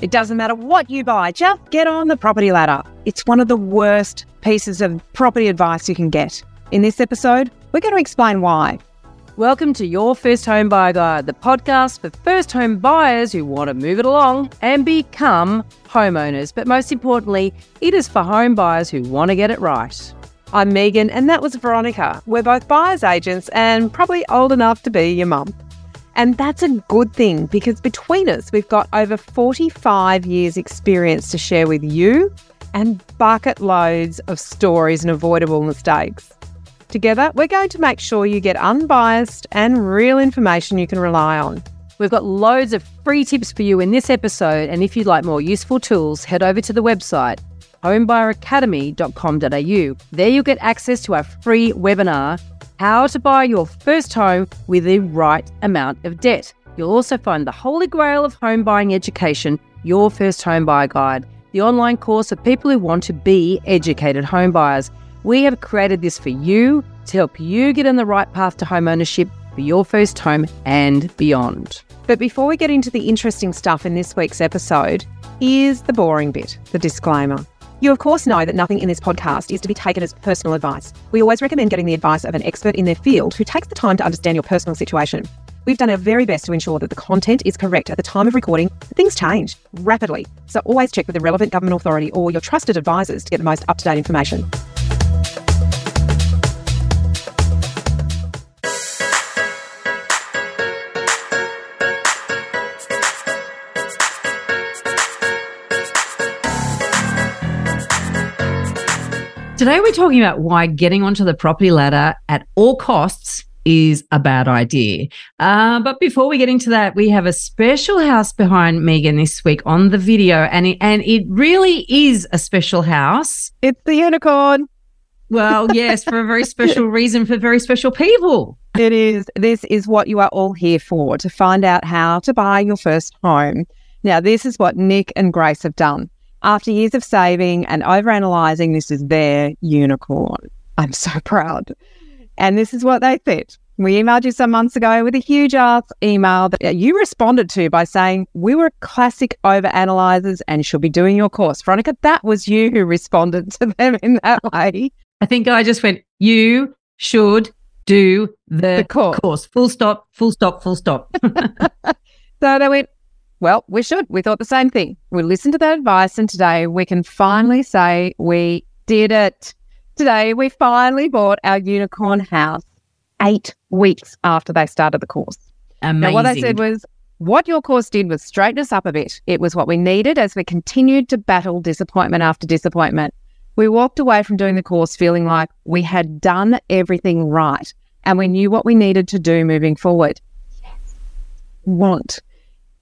It doesn't matter what you buy, just get on the property ladder. It's one of the worst pieces of property advice you can get. In this episode, we're going to explain why. Welcome to Your First Home Buyer Guide, the podcast for first home buyers who want to move it along and become homeowners. But most importantly, it is for home buyers who want to get it right. I'm Meighan, and that was Veronica. We're both buyer's agents and probably old enough to be your mum. And that's a good thing because between us, we've got over 45 years' experience to share with you and bucket loads of stories and avoidable mistakes. Together, we're going to make sure you get unbiased and real information you can rely on. We've got loads of free tips for you in this episode, and if you'd like more useful tools, head over to the website homebuyeracademy.com.au. There you'll get access to our free webinar, How to Buy Your First Home with the Right Amount of Debt. You'll also find the holy grail of home buying education, Your First Home Buyer Guide, the online course for people who want to be educated home buyers. We have created this for you to help you get on the right path to home ownership for your first home and beyond. But before we get into the interesting stuff in this week's episode, here's the boring bit the disclaimer. You, of course, know that nothing in this podcast is to be taken as personal advice. We always recommend getting the advice of an expert in their field who takes the time to understand your personal situation. We've done our very best to ensure that the content is correct at the time of recording. But things change rapidly, so always check with the relevant government authority or your trusted advisors to get the most up to date information. Today, we're talking about why getting onto the property ladder at all costs is a bad idea. Uh, but before we get into that, we have a special house behind Meighan this week on the video, and it, and it really is a special house. It's the unicorn. Well, yes, for a very special reason for very special people. It is. This is what you are all here for to find out how to buy your first home. Now, this is what Nick and Grace have done. After years of saving and overanalyzing, this is their unicorn. I'm so proud. And this is what they said. We emailed you some months ago with a huge ass email that you responded to by saying we were classic overanalyzers and should be doing your course. Veronica, that was you who responded to them in that way. I think I just went, you should do the, The course. course. Full stop, full stop, full stop. So they went, well, we should. We thought the same thing. We listened to that advice, and today we can finally say we did it. Today we finally bought our unicorn house eight weeks after they started the course. Amazing. Now, what they said was, what your course did was straighten us up a bit. It was what we needed as we continued to battle disappointment after disappointment. We walked away from doing the course feeling like we had done everything right and we knew what we needed to do moving forward. Want.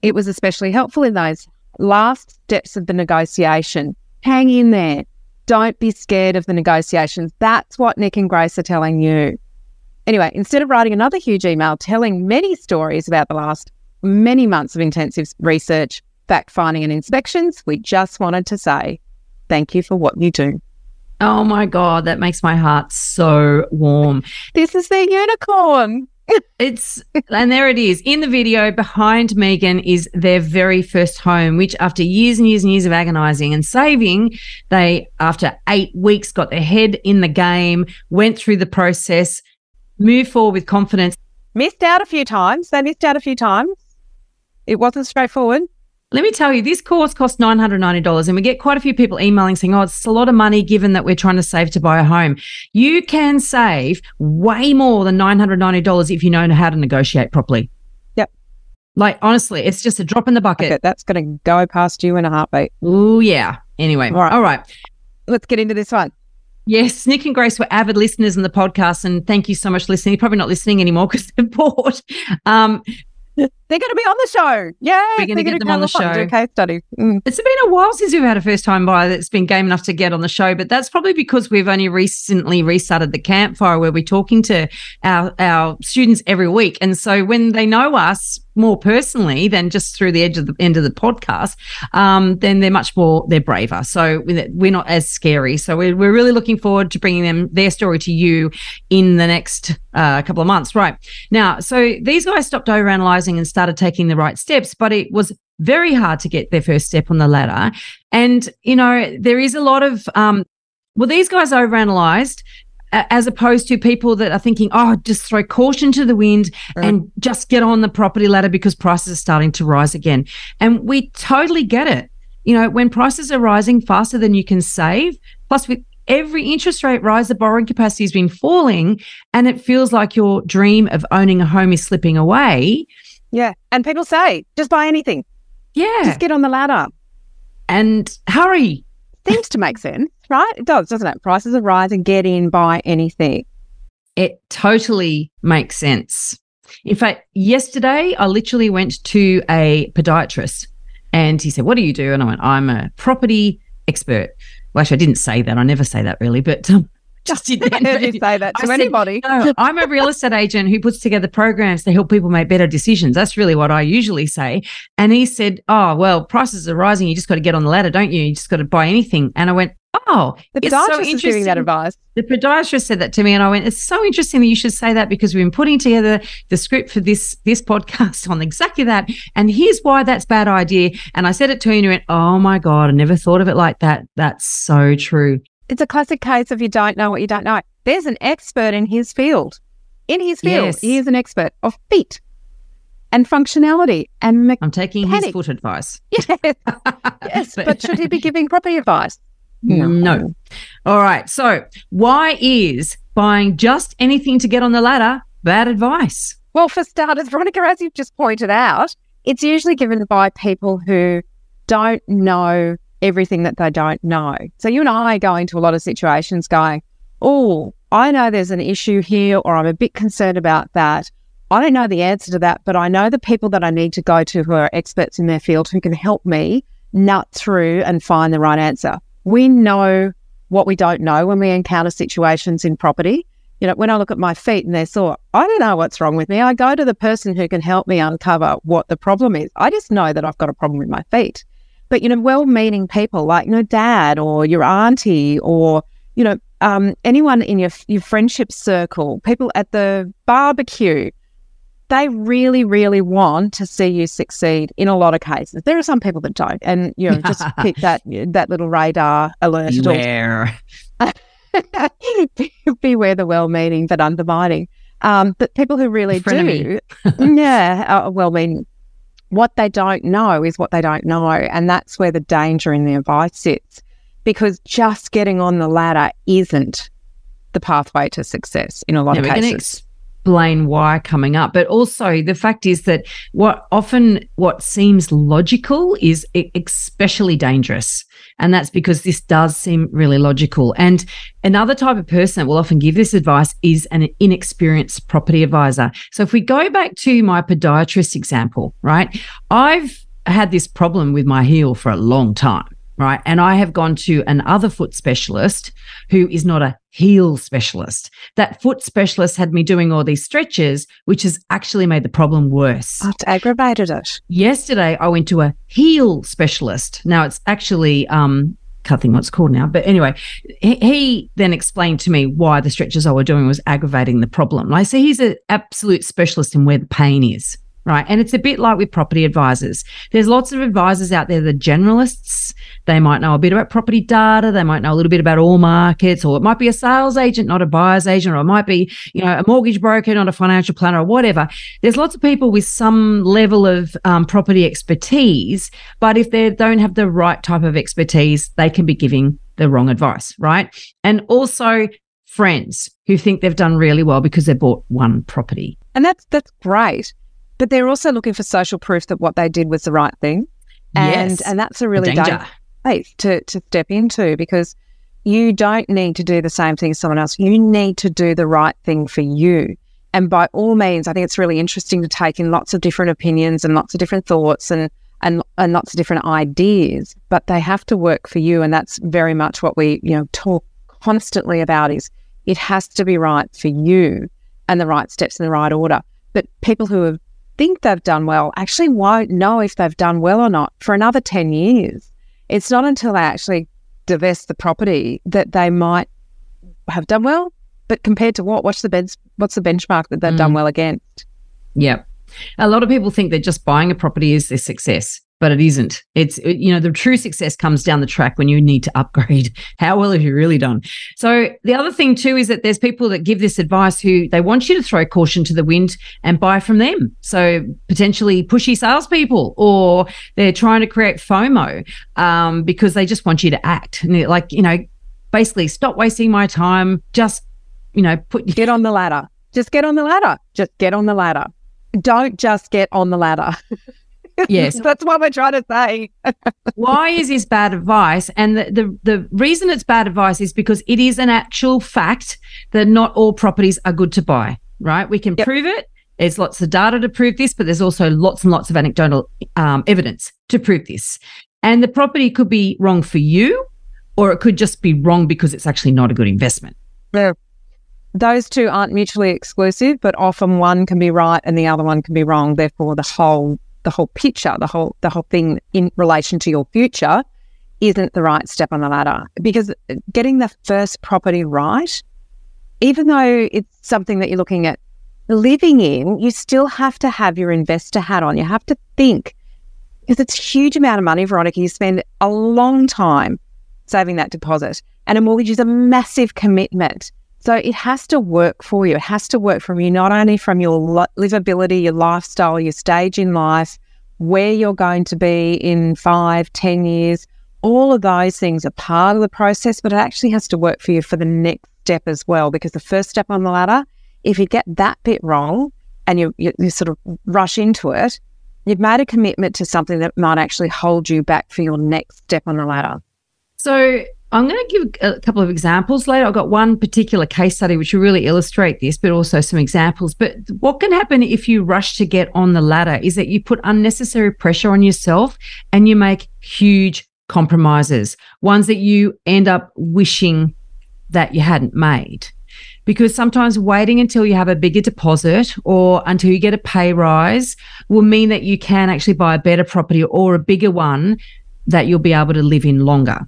It was especially helpful in those last steps of the negotiation. Hang in there. Don't be scared of the negotiations. That's what Nick and Grace are telling you. Anyway, instead of writing another huge email telling many stories about the last many months of intensive research, fact finding, and inspections, we just wanted to say thank you for what you do. oh my God, that makes my heart so warm. This is the unicorn. It's and there it is in the video behind Meighan is their very first home, which after years and years and years of agonizing and saving, they after eight weeks got their head in the game, went through the process, moved forward with confidence. Missed out a few times. They missed out a few times. It wasn't straightforward. Let me tell you, this course costs $990, and we get quite a few people emailing saying, Oh, it's a lot of money given that we're trying to save to buy a home. You can save way more than $990 if you know how to negotiate properly. Yep. Like, honestly, it's just a drop in the bucket. Okay, that's going to go past you in a heartbeat. Oh, yeah. Anyway, All right. all right. Let's get into this one. Yes, Nick and Grace were avid listeners in the podcast, and thank you so much for listening. You're probably not listening anymore because they're bored. Um, They're going to be on the show. Yeah, We're gonna get them on the along, Do a case study. Mm. It's been a while since we've had a first time buyer that's been game enough to get on the show, but that's probably because we've only recently restarted the campfire where we're talking to our, our students every week. And so when they know us more personally than just through the edge of the end of the podcast, um, then they're much more, they're braver. So we're not as scary. So we're, we're really looking forward to bringing them their story to you in the next uh, couple of months. Right now, so these guys stopped overanalyzing and started taking the right steps, but it was very hard to get their first step on the ladder. And, you know, there is a lot of, um, well, these guys overanalyzed as opposed to people that are thinking, oh, just throw caution to the wind right. and just get on the property ladder because prices are starting to rise again. And we totally get it. You know, when prices are rising faster than you can save, plus with every interest rate rise, the borrowing capacity has been falling and it feels like your dream of owning a home is slipping away. Yeah. And people say, just buy anything. Yeah. Just get on the ladder. And hurry. Seems to make sense right? It does, doesn't it? Prices are rising, get in, buy anything. It totally makes sense. In fact, yesterday I literally went to a podiatrist and he said, What do you do? And I went, I'm a property expert. Well, actually, I didn't say that. I never say that really, but um, just did that. you say that to I anybody. Said, no, I'm a real estate agent who puts together programs to help people make better decisions. That's really what I usually say. And he said, Oh, well, prices are rising. You just got to get on the ladder, don't you? You just got to buy anything. And I went, Oh, the podiatrist so is giving that advice. The podiatrist said that to me, and I went, "It's so interesting that you should say that because we've been putting together the script for this this podcast on exactly that, and here's why that's bad idea." And I said it to him, and he went, "Oh my god, I never thought of it like that. That's so true." It's a classic case of you don't know what you don't know. There's an expert in his field. In his field, yes. he is an expert of feet and functionality and mechanics. I'm taking his foot advice. Yes, yes, but should he be giving property advice? No. no. All right. So, why is buying just anything to get on the ladder bad advice? Well, for starters, Veronica, as you've just pointed out, it's usually given by people who don't know everything that they don't know. So, you and I go into a lot of situations going, Oh, I know there's an issue here, or I'm a bit concerned about that. I don't know the answer to that, but I know the people that I need to go to who are experts in their field who can help me nut through and find the right answer we know what we don't know when we encounter situations in property. You know, when I look at my feet and they're sore, I don't know what's wrong with me. I go to the person who can help me uncover what the problem is. I just know that I've got a problem with my feet. But, you know, well meaning people like, you know, dad or your auntie or, you know, um, anyone in your, your friendship circle, people at the barbecue, they really, really want to see you succeed in a lot of cases. There are some people that don't. And, you know, just keep that that little radar alert. Beware. Beware the well meaning but undermining. Um, but people who really do, yeah, well meaning. What they don't know is what they don't know. And that's where the danger in the advice sits. Because just getting on the ladder isn't the pathway to success in a lot yeah, of cases explain why coming up but also the fact is that what often what seems logical is especially dangerous and that's because this does seem really logical. And another type of person that will often give this advice is an inexperienced property advisor. So if we go back to my podiatrist example right i've had this problem with my heel for a long time right? And I have gone to another foot specialist who is not a heel specialist. That foot specialist had me doing all these stretches, which has actually made the problem worse. Aggravated it. Yesterday, I went to a heel specialist. Now it's actually, um, can't think what called now, but anyway, he, he then explained to me why the stretches I were doing was aggravating the problem. Like, so he's an absolute specialist in where the pain is right? And it's a bit like with property advisors. There's lots of advisors out there, the generalists. They might know a bit about property data. They might know a little bit about all markets, or it might be a sales agent, not a buyer's agent, or it might be, you know, a mortgage broker, not a financial planner, or whatever. There's lots of people with some level of um, property expertise, but if they don't have the right type of expertise, they can be giving the wrong advice, right? And also friends who think they've done really well because they bought one property. And that's that's great but they're also looking for social proof that what they did was the right thing. And yes. and that's a really dangerous place to, to step into because you don't need to do the same thing as someone else. You need to do the right thing for you. And by all means, I think it's really interesting to take in lots of different opinions and lots of different thoughts and and, and lots of different ideas, but they have to work for you. And that's very much what we, you know, talk constantly about is it has to be right for you and the right steps in the right order. But people who have think they've done well actually won't know if they've done well or not for another 10 years. It's not until they actually divest the property that they might have done well. But compared to what? What's the bench, what's the benchmark that they've mm. done well against? Yeah. A lot of people think that just buying a property is their success. But it isn't. It's, it, you know, the true success comes down the track when you need to upgrade. How well have you really done? So the other thing too is that there's people that give this advice who they want you to throw caution to the wind and buy from them. So potentially pushy salespeople, or they're trying to create FOMO um, because they just want you to act. And like, you know, basically stop wasting my time. Just, you know, put get on the ladder. Just get on the ladder. Just get on the ladder. Don't just get on the ladder. Yes. That's what we're trying to say. Why is this bad advice? And the, the, the reason it's bad advice is because it is an actual fact that not all properties are good to buy, right? We can yep. prove it. There's lots of data to prove this, but there's also lots and lots of anecdotal um, evidence to prove this. And the property could be wrong for you, or it could just be wrong because it's actually not a good investment. Yeah. Those two aren't mutually exclusive, but often one can be right and the other one can be wrong. Therefore, the whole the whole picture, the whole the whole thing in relation to your future isn't the right step on the ladder. Because getting the first property right, even though it's something that you're looking at living in, you still have to have your investor hat on. You have to think because it's a huge amount of money, Veronica. You spend a long time saving that deposit, and a mortgage is a massive commitment. So it has to work for you. It has to work from you, not only from your livability, your lifestyle, your stage in life, where you're going to be in five, ten years. All of those things are part of the process, but it actually has to work for you for the next step as well. Because the first step on the ladder, if you get that bit wrong and you, you, you sort of rush into it, you've made a commitment to something that might actually hold you back for your next step on the ladder. So I'm going to give a couple of examples later. I've got one particular case study which will really illustrate this, but also some examples. But what can happen if you rush to get on the ladder is that you put unnecessary pressure on yourself and you make huge compromises, ones that you end up wishing that you hadn't made. Because sometimes waiting until you have a bigger deposit or until you get a pay rise will mean that you can actually buy a better property or a bigger one that you'll be able to live in longer.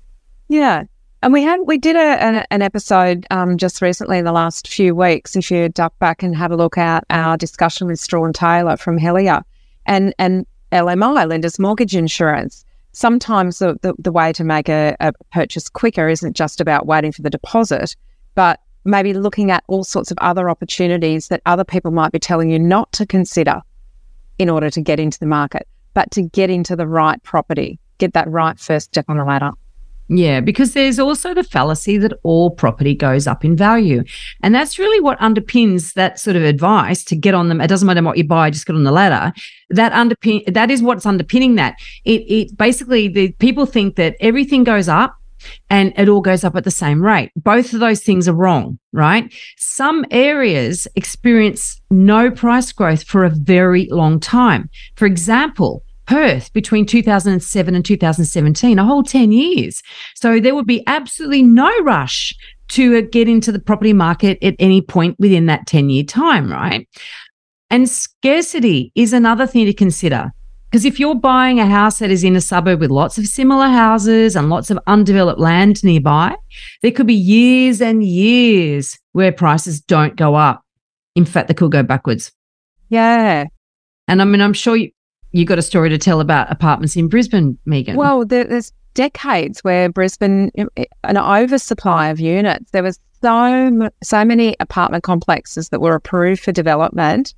Yeah. And we had we did a, an, an episode um, just recently in the last few weeks. If you duck back and have a look at our discussion with Strawn Taylor from Helia and and LMI, Lenders Mortgage Insurance. Sometimes the, the, the way to make a, a purchase quicker isn't just about waiting for the deposit, but maybe looking at all sorts of other opportunities that other people might be telling you not to consider in order to get into the market, but to get into the right property, get that right first step on the ladder. Yeah, because there's also the fallacy that all property goes up in value. And that's really what underpins that sort of advice to get on them. It doesn't matter what you buy, just get on the ladder. That underpin that is what's underpinning that. It it basically the people think that everything goes up and it all goes up at the same rate. Both of those things are wrong, right? Some areas experience no price growth for a very long time. For example, Perth between 2007 and 2017, a whole 10 years. So there would be absolutely no rush to uh, get into the property market at any point within that 10 year time, right? And scarcity is another thing to consider. Because if you're buying a house that is in a suburb with lots of similar houses and lots of undeveloped land nearby, there could be years and years where prices don't go up. In fact, they could go backwards. Yeah. And I mean, I'm sure you, you got a story to tell about apartments in Brisbane, Meighan. Well, there's decades where Brisbane, an oversupply of units. There was so so many apartment complexes that were approved for development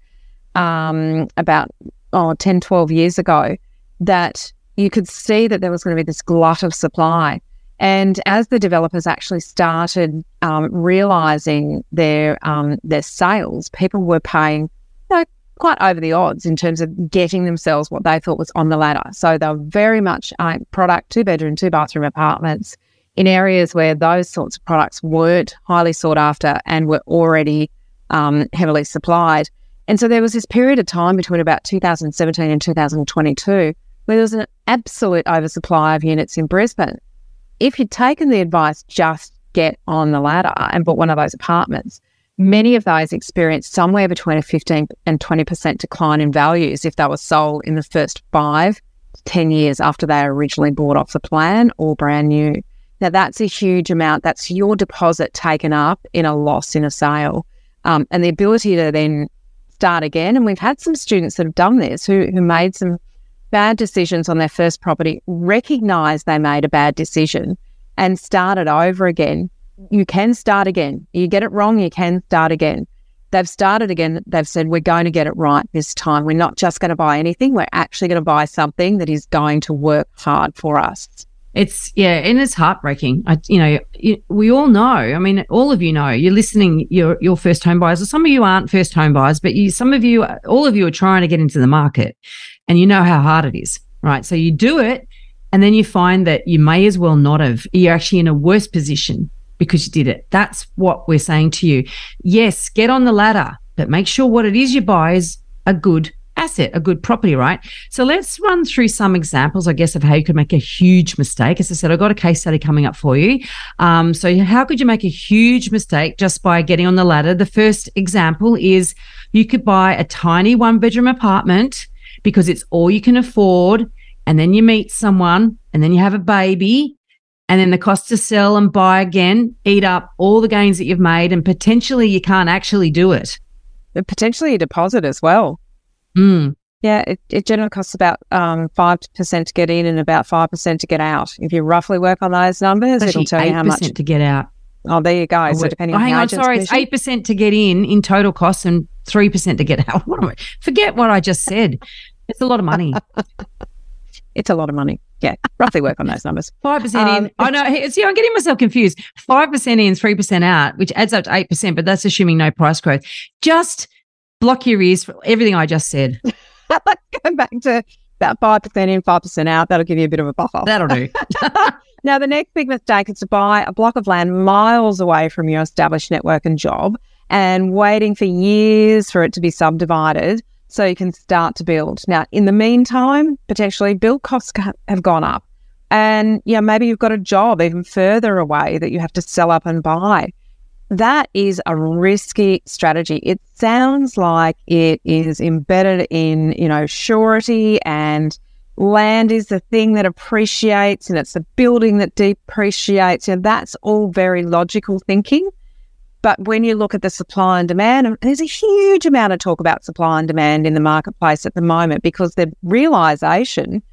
um, about oh, 10, 12 years ago that you could see that there was going to be this glut of supply. And as the developers actually started um, realizing their um, their sales, people were paying quite over the odds in terms of getting themselves what they thought was on the ladder. So they're very much a product, two bedroom, two bathroom apartments in areas where those sorts of products weren't highly sought after and were already um, heavily supplied. And so there was this period of time between about 2017 and 2022 where there was an absolute oversupply of units in Brisbane. If you'd taken the advice, just get on the ladder and bought one of those apartments, Many of those experienced somewhere between a 15 and 20% decline in values if they were sold in the first five to 10 years after they originally bought off the plan or brand new. Now, that's a huge amount. That's your deposit taken up in a loss in a sale. Um, and the ability to then start again. And we've had some students that have done this who, who made some bad decisions on their first property, recognize they made a bad decision and started over again. You can start again. You get it wrong, you can start again. They've started again. They've said, we're going to get it right this time. We're not just going to buy anything. We're actually going to buy something that is going to work hard for us. It's yeah, and it's heartbreaking. I, you know, we all know. I mean, all of you know. You're listening. You're you're first home buyers, or some of you aren't first home buyers, but you, some of you, all of you, are trying to get into the market, and you know how hard it is, right? So you do it, and then you find that you may as well not have. You're actually in a worse position because you did it. That's what we're saying to you. Yes, get on the ladder, but make sure what it is you buy is a good asset, a good property, right? So let's run through some examples, I guess, of how you could make a huge mistake. As I said, I've got a case study coming up for you. Um, so, how could you make a huge mistake just by getting on the ladder? The first example is you could buy a tiny one bedroom apartment because it's all you can afford. And then you meet someone and then you have a baby. And then the cost to sell and buy again eat up all the gains that you've made, and potentially you can't actually do it. Potentially a deposit as well. Mm. Yeah, it, it generally costs about um, 5% to get in and about 5% to get out. If you roughly work on those numbers, it'll tell you how much to get out. Oh, there you go. So depending oh, on hang on, sorry, it's eight percent to get in in total costs and three percent to get out. What am I? Forget what I just said. It's a lot of money. it's a lot of money. Yeah, roughly work on those numbers. Five percent um, in. I know. See, I'm getting myself confused. Five percent in, three percent out, which adds up to eight percent. But that's assuming no price growth. Just block your ears for everything I just said. Go back to about 5% in, 5% out. That'll give you a bit of a buffer. That'll do. now, the next big mistake is to buy a block of land miles away from your established network and job and waiting for years for it to be subdivided so you can start to build. Now, in the meantime, potentially build costs have gone up. And yeah, maybe you've got a job even further away that you have to sell up and buy that is a risky strategy. It sounds like it is embedded in, you know, surety and land is the thing that appreciates and it's the building that depreciates. And that's all very logical thinking. But when you look at the supply and demand, there's a huge amount of talk about supply and demand in the marketplace at the moment because the realization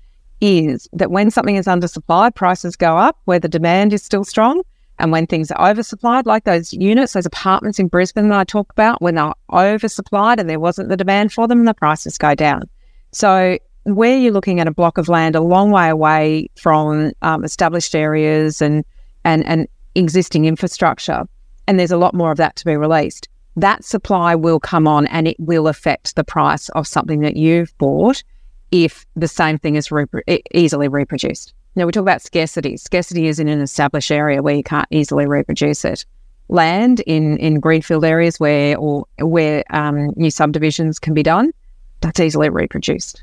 is that when something is undersupplied, prices go up where the demand is still strong. And when things are oversupplied, like those units, those apartments in Brisbane that I talk about, when they're oversupplied and there wasn't the demand for them, the prices go down. So where you're looking at a block of land a long way away from um, established areas and, and, and existing infrastructure, and there's a lot more of that to be released, that supply will come on and it will affect the price of something that you've bought if the same thing is repro- easily reproduced. Now, we talk about scarcity. Scarcity is in an established area where you can't easily reproduce it. Land in, in greenfield areas where or where um, new subdivisions can be done, that's easily reproduced.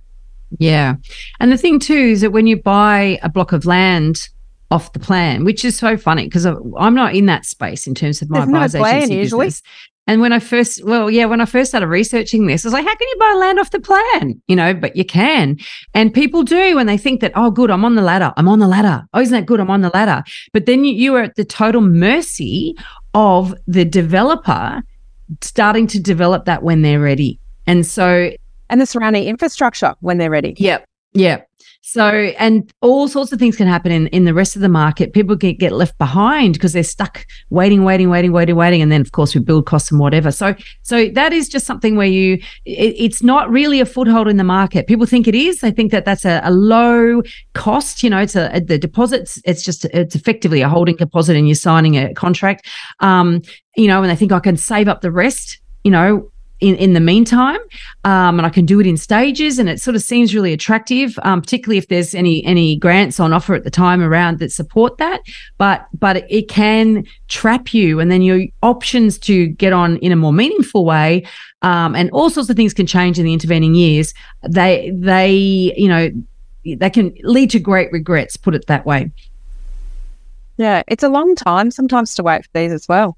Yeah. And the thing too is that when you buy a block of land off the plan, which is so funny because I'm not in that space in terms of my buyer's no plan, agency usually. business. And when I first, well, yeah, when I first started researching this, I was like, how can you buy land off the plan? You know, but you can. And people do when they think that, oh, good, I'm on the ladder. I'm on the ladder. Oh, isn't that good? I'm on the ladder. But then you, you are at the total mercy of the developer starting to develop that when they're ready. And so, and the surrounding infrastructure when they're ready. Yep. Yep. So, and all sorts of things can happen in, in the rest of the market. People get, get left behind because they're stuck waiting, waiting, waiting, waiting, waiting. And then, of course, we build costs and whatever. So, so that is just something where you, it, it's not really a foothold in the market. People think it is. They think that that's a, a low cost. You know, it's a, the deposits, it's just, it's effectively a holding deposit and you're signing a contract. Um, you know, and they think I can save up the rest you know, in, in the meantime, um, and I can do it in stages, and it sort of seems really attractive, um, particularly if there's any any grants on offer at the time around that support that. But but it can trap you, and then your options to get on in a more meaningful way, um, and all sorts of things can change in the intervening years. They they you know they can lead to great regrets. Put it that way. Yeah, it's a long time sometimes to wait for these as well.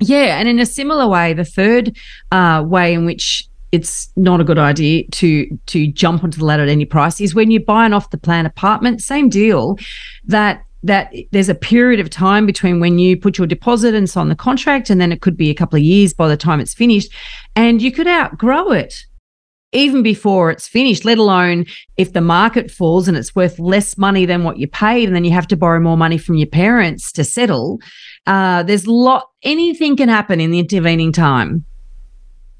Yeah, and in a similar way, the third uh, way in which it's not a good idea to to jump onto the ladder at any price is when you buy an off the plan apartment. Same deal, that that there's a period of time between when you put your deposit and sign the contract, and then it could be a couple of years by the time it's finished, and you could outgrow it even before it's finished, let alone if the market falls and it's worth less money than what you paid, and then you have to borrow more money from your parents to settle. Uh, there's lot anything can happen in the intervening time.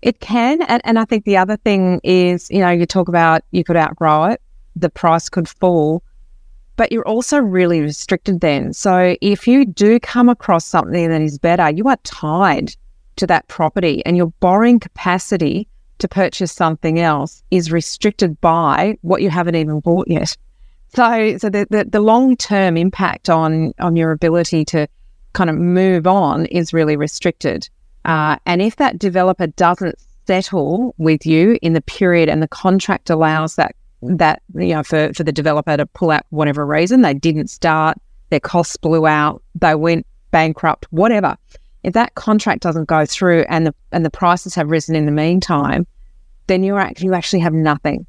It can. And, and I think the other thing is, you know, you talk about you could outgrow it, the price could fall, but you're also really restricted then. So if you do come across something that is better, you are tied to that property and your borrowing capacity to purchase something else is restricted by what you haven't even bought yet. So, so the, the, the long term impact on on your ability to kind of move on is really restricted. Uh, and if that developer doesn't settle with you in the period and the contract allows that that you know for for the developer to pull out whatever reason they didn't start their costs blew out they went bankrupt whatever if that contract doesn't go through and the and the prices have risen in the meantime then you're you actually have nothing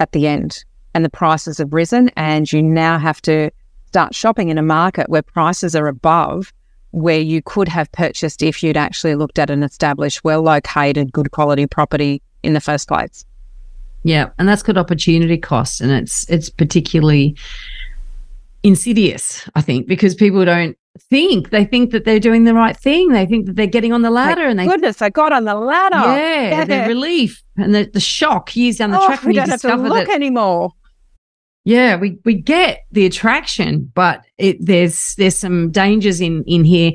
at the end and the prices have risen and you now have to start shopping in a market where prices are above where you could have purchased if you'd actually looked at an established well located good quality property in the first place yeah, and that's good opportunity cost, and it's it's particularly insidious, I think, because people don't think they think that they're doing the right thing. They think that they're getting on the ladder, and they goodness, I got on the ladder. Yeah, yeah. the relief and the, the shock years down the oh, track we don't have to look that. anymore. Yeah, we we get the attraction, but it, there's there's some dangers in in here.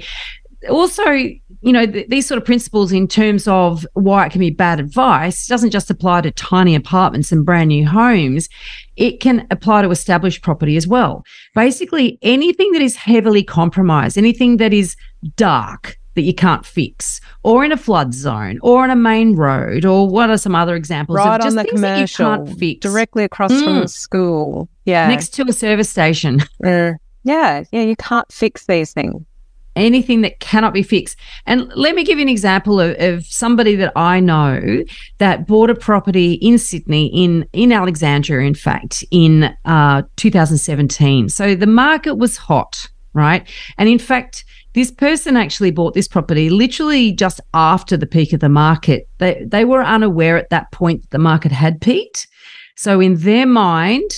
Also, you know, th- these sort of principles in terms of why it can be bad advice doesn't just apply to tiny apartments and brand new homes. It can apply to established property as well. Basically, anything that is heavily compromised, anything that is dark that you can't fix, or in a flood zone, or on a main road, or what are some other examples? Right of just on the things that you commercial, can't fix directly across from Mm. the school. Yeah, next to a service station. Uh, yeah, yeah. You can't fix these things. anything that cannot be fixed. And let me give you an example of, of somebody that I know that bought a property in Sydney, in in Alexandria, in fact, in uh, 2017. So the market was hot, right? And in fact, this person actually bought this property literally just after the peak of the market. They they were unaware at that point that the market had peaked. So in their mind,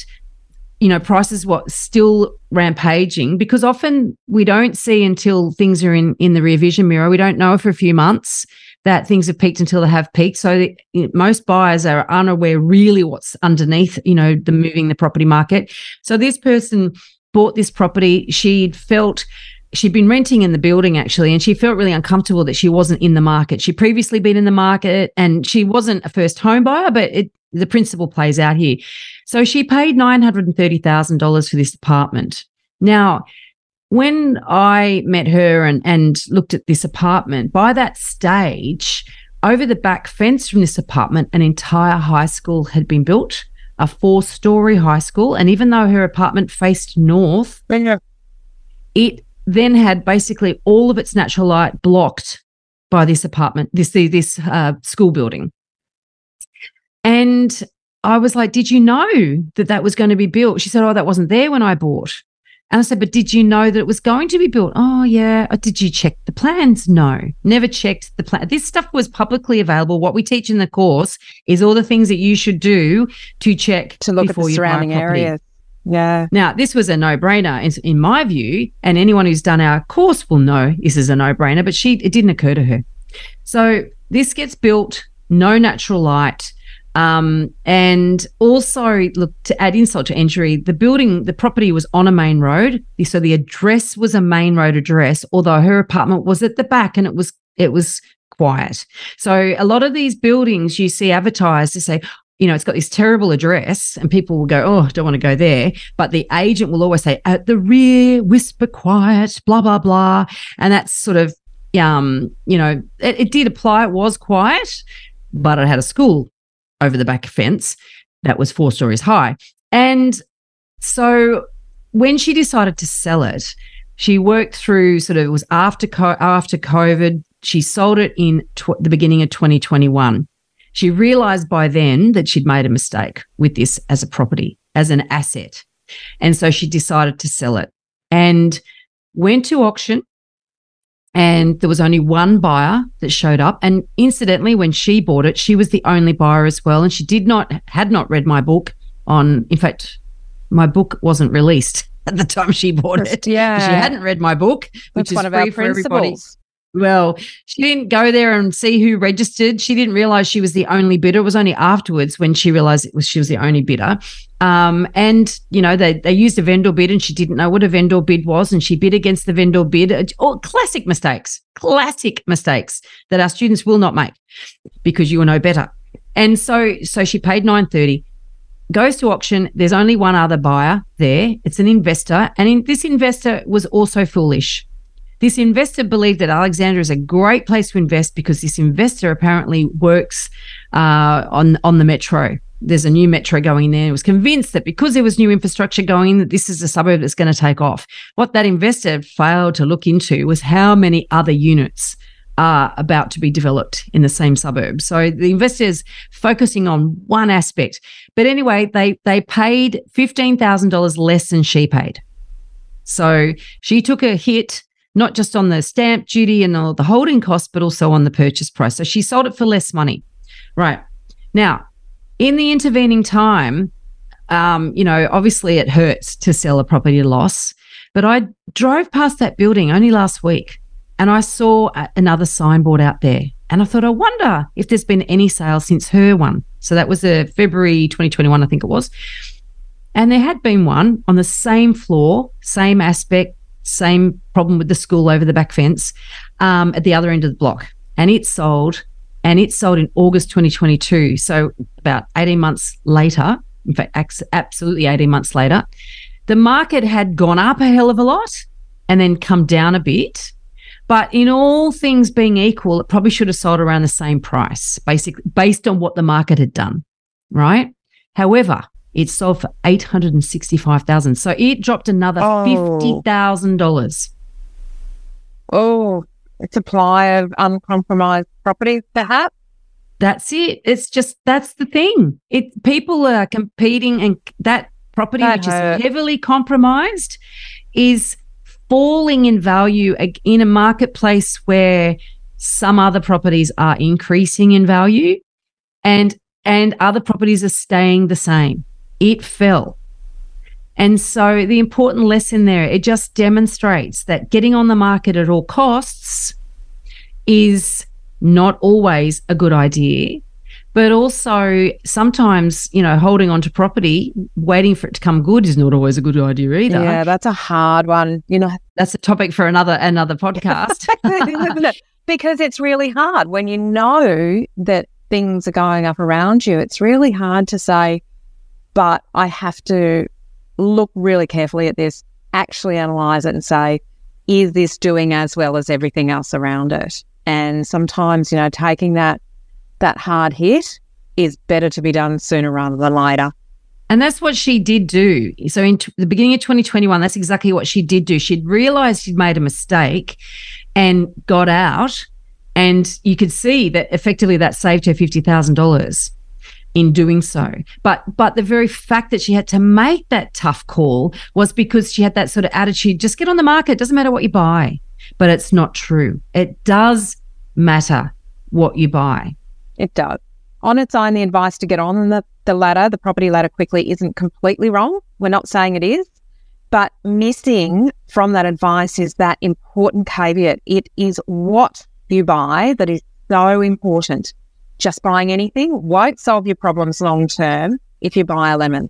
you know, prices were still rampaging because often we don't see until things are in in the rear vision mirror. We don't know for a few months that things have peaked until they have peaked. So most buyers are unaware really what's underneath, you know, the moving the property market. So this person bought this property. She'd felt she'd been renting in the building actually, and she felt really uncomfortable that she wasn't in the market. She'd previously been in the market and she wasn't a first home buyer, but it the principle plays out here. So she paid $930,000 for this apartment. Now, when I met her and, and looked at this apartment, by that stage, over the back fence from this apartment, an entire high school had been built, a four story high school. And even though her apartment faced north, it then had basically all of its natural light blocked by this apartment, this this uh, school building. And I was like, "Did you know that that was going to be built?" She said, "Oh, that wasn't there when I bought." And I said, "But did you know that it was going to be built?" "Oh, yeah." "Oh, Did you check the plans?" No, never checked the plan. This stuff was publicly available. What we teach in the course is all the things that you should do to check To look at the you buy a surrounding property. Yeah. Now, this was a no-brainer in, in my view, and anyone who's done our course will know this is a no-brainer. But she, it didn't occur to her. So this gets built, no natural light, um, and also look to add insult to injury. The building, the property was on a main road, so the address was a main road address, although her apartment was at the back and it was it was quiet. So a lot of these buildings you see advertised to say, you know, it's got this terrible address, and people will go, oh, don't want to go there. But the agent will always say, at the rear, whisper quiet, blah, blah, blah. And that's sort of, um, you know, it, it did apply. It was quiet, but it had a school over the back fence that was four stories high. And so when she decided to sell it, she worked through sort of, it was after, co- after COVID. She sold it in tw- the beginning of 2021. She realized by then that she'd made a mistake with this as a property, as an asset. And so she decided to sell it and went to auction and there was only one buyer that showed up. And incidentally, when she bought it, she was the only buyer as well. And she did not, had not read my book on, in fact, my book wasn't released at the time she bought it. Yeah. She hadn't read my book, which That's is one of free our for everybody. Well, she didn't go there and see who registered. She didn't realize she was the only bidder. It was only afterwards when she realized it was she was the only bidder. Um, and you know they they used a vendor bid, and she didn't know what a vendor bid was, and she bid against the vendor bid. All classic mistakes, classic mistakes that our students will not make because you will know better. And so so she paid nine thirty. Goes to auction. There's only one other buyer there. It's an investor, and in, this investor was also foolish. This investor believed that Alexandria is a great place to invest because this investor apparently works uh, on on the metro. There's a new metro going in there. He was convinced that because there was new infrastructure going in, that this is a suburb that's going to take off. What that investor failed to look into was how many other units are about to be developed in the same suburb. So the investor is focusing on one aspect. But anyway, they they paid fifteen thousand dollars less than she paid. So she took a hit not just on the stamp duty and all the holding costs, but also on the purchase price. So she sold it for less money. Right. Now, in the intervening time, um, you know, obviously it hurts to sell a property loss, but I drove past that building only last week and I saw a- another signboard out there. And I thought, I wonder if there's been any sales since her one. So that was a February 2021, I think it was. And there had been one on the same floor, same aspect, same problem with the school over the back fence um, at the other end of the block. And it sold, and it sold in August 2022. So about 18 months later, in fact, absolutely 18 months later, the market had gone up a hell of a lot and then come down a bit. But in all things being equal, it probably should have sold around the same price, basically based on what the market had done. Right. However, it sold for eight hundred and sixty-five thousand. So it dropped another Oh. fifty thousand dollars. Oh, a supply of uncompromised property, perhaps. That's it. It's just that's the thing. It people are competing, and that property, That which hurt. is heavily compromised, is falling in value in a marketplace where some other properties are increasing in value, and and other properties are staying the same. It fell. And so the important lesson there, it just demonstrates that getting on the market at all costs is not always a good idea. But also sometimes, you know, holding on to property, waiting for it to come good is not always a good idea either. Yeah, that's a hard one. You know, That's a topic for another another podcast. it? Because it's really hard when you know that things are going up around you. It's really hard to say, but I have to look really carefully at this, actually analyze it and say, is this doing as well as everything else around it? And sometimes, you know, taking that that hard hit is better to be done sooner rather than later. And that's what she did do. So in t- the beginning of 2021, that's exactly what she did do. She'd realized she'd made a mistake and got out. And you could see that effectively that saved her $50,000 in doing so. But but the very fact that she had to make that tough call was because she had that sort of attitude, just get on the market, doesn't matter what you buy. But it's not true. It does matter what you buy. It does. On its own, the advice to get on the, the ladder, the property ladder quickly, isn't completely wrong. We're not saying it is. But missing from that advice is that important caveat. It is what you buy that is so important. Just buying anything won't solve your problems long term if you buy a lemon.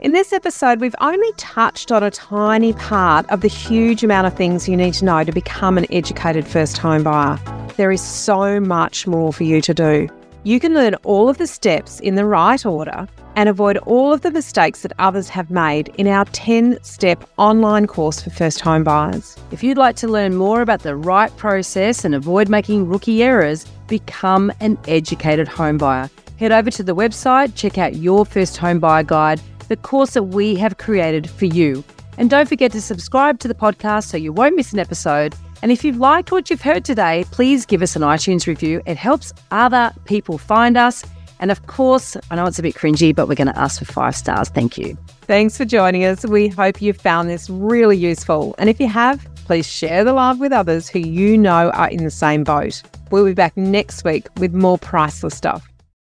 In this episode, we've only touched on a tiny part of the huge amount of things you need to know to become an educated first home buyer. There is so much more for you to do. You can learn all of the steps in the right order and avoid all of the mistakes that others have made in our 10 step online course for first home buyers. If you'd like to learn more about the right process and avoid making rookie errors, become an educated home buyer. Head over to the website, check out your first home buyer guide, the course that we have created for you. And don't forget to subscribe to the podcast so you won't miss an episode. And if you've liked what you've heard today, please give us an iTunes review. It helps other people find us. And of course, I know it's a bit cringy, but we're going to ask for five stars. Thank you. Thanks for joining us. We hope you found this really useful. And if you have, please share the love with others who you know are in the same boat. We'll be back next week with more priceless stuff.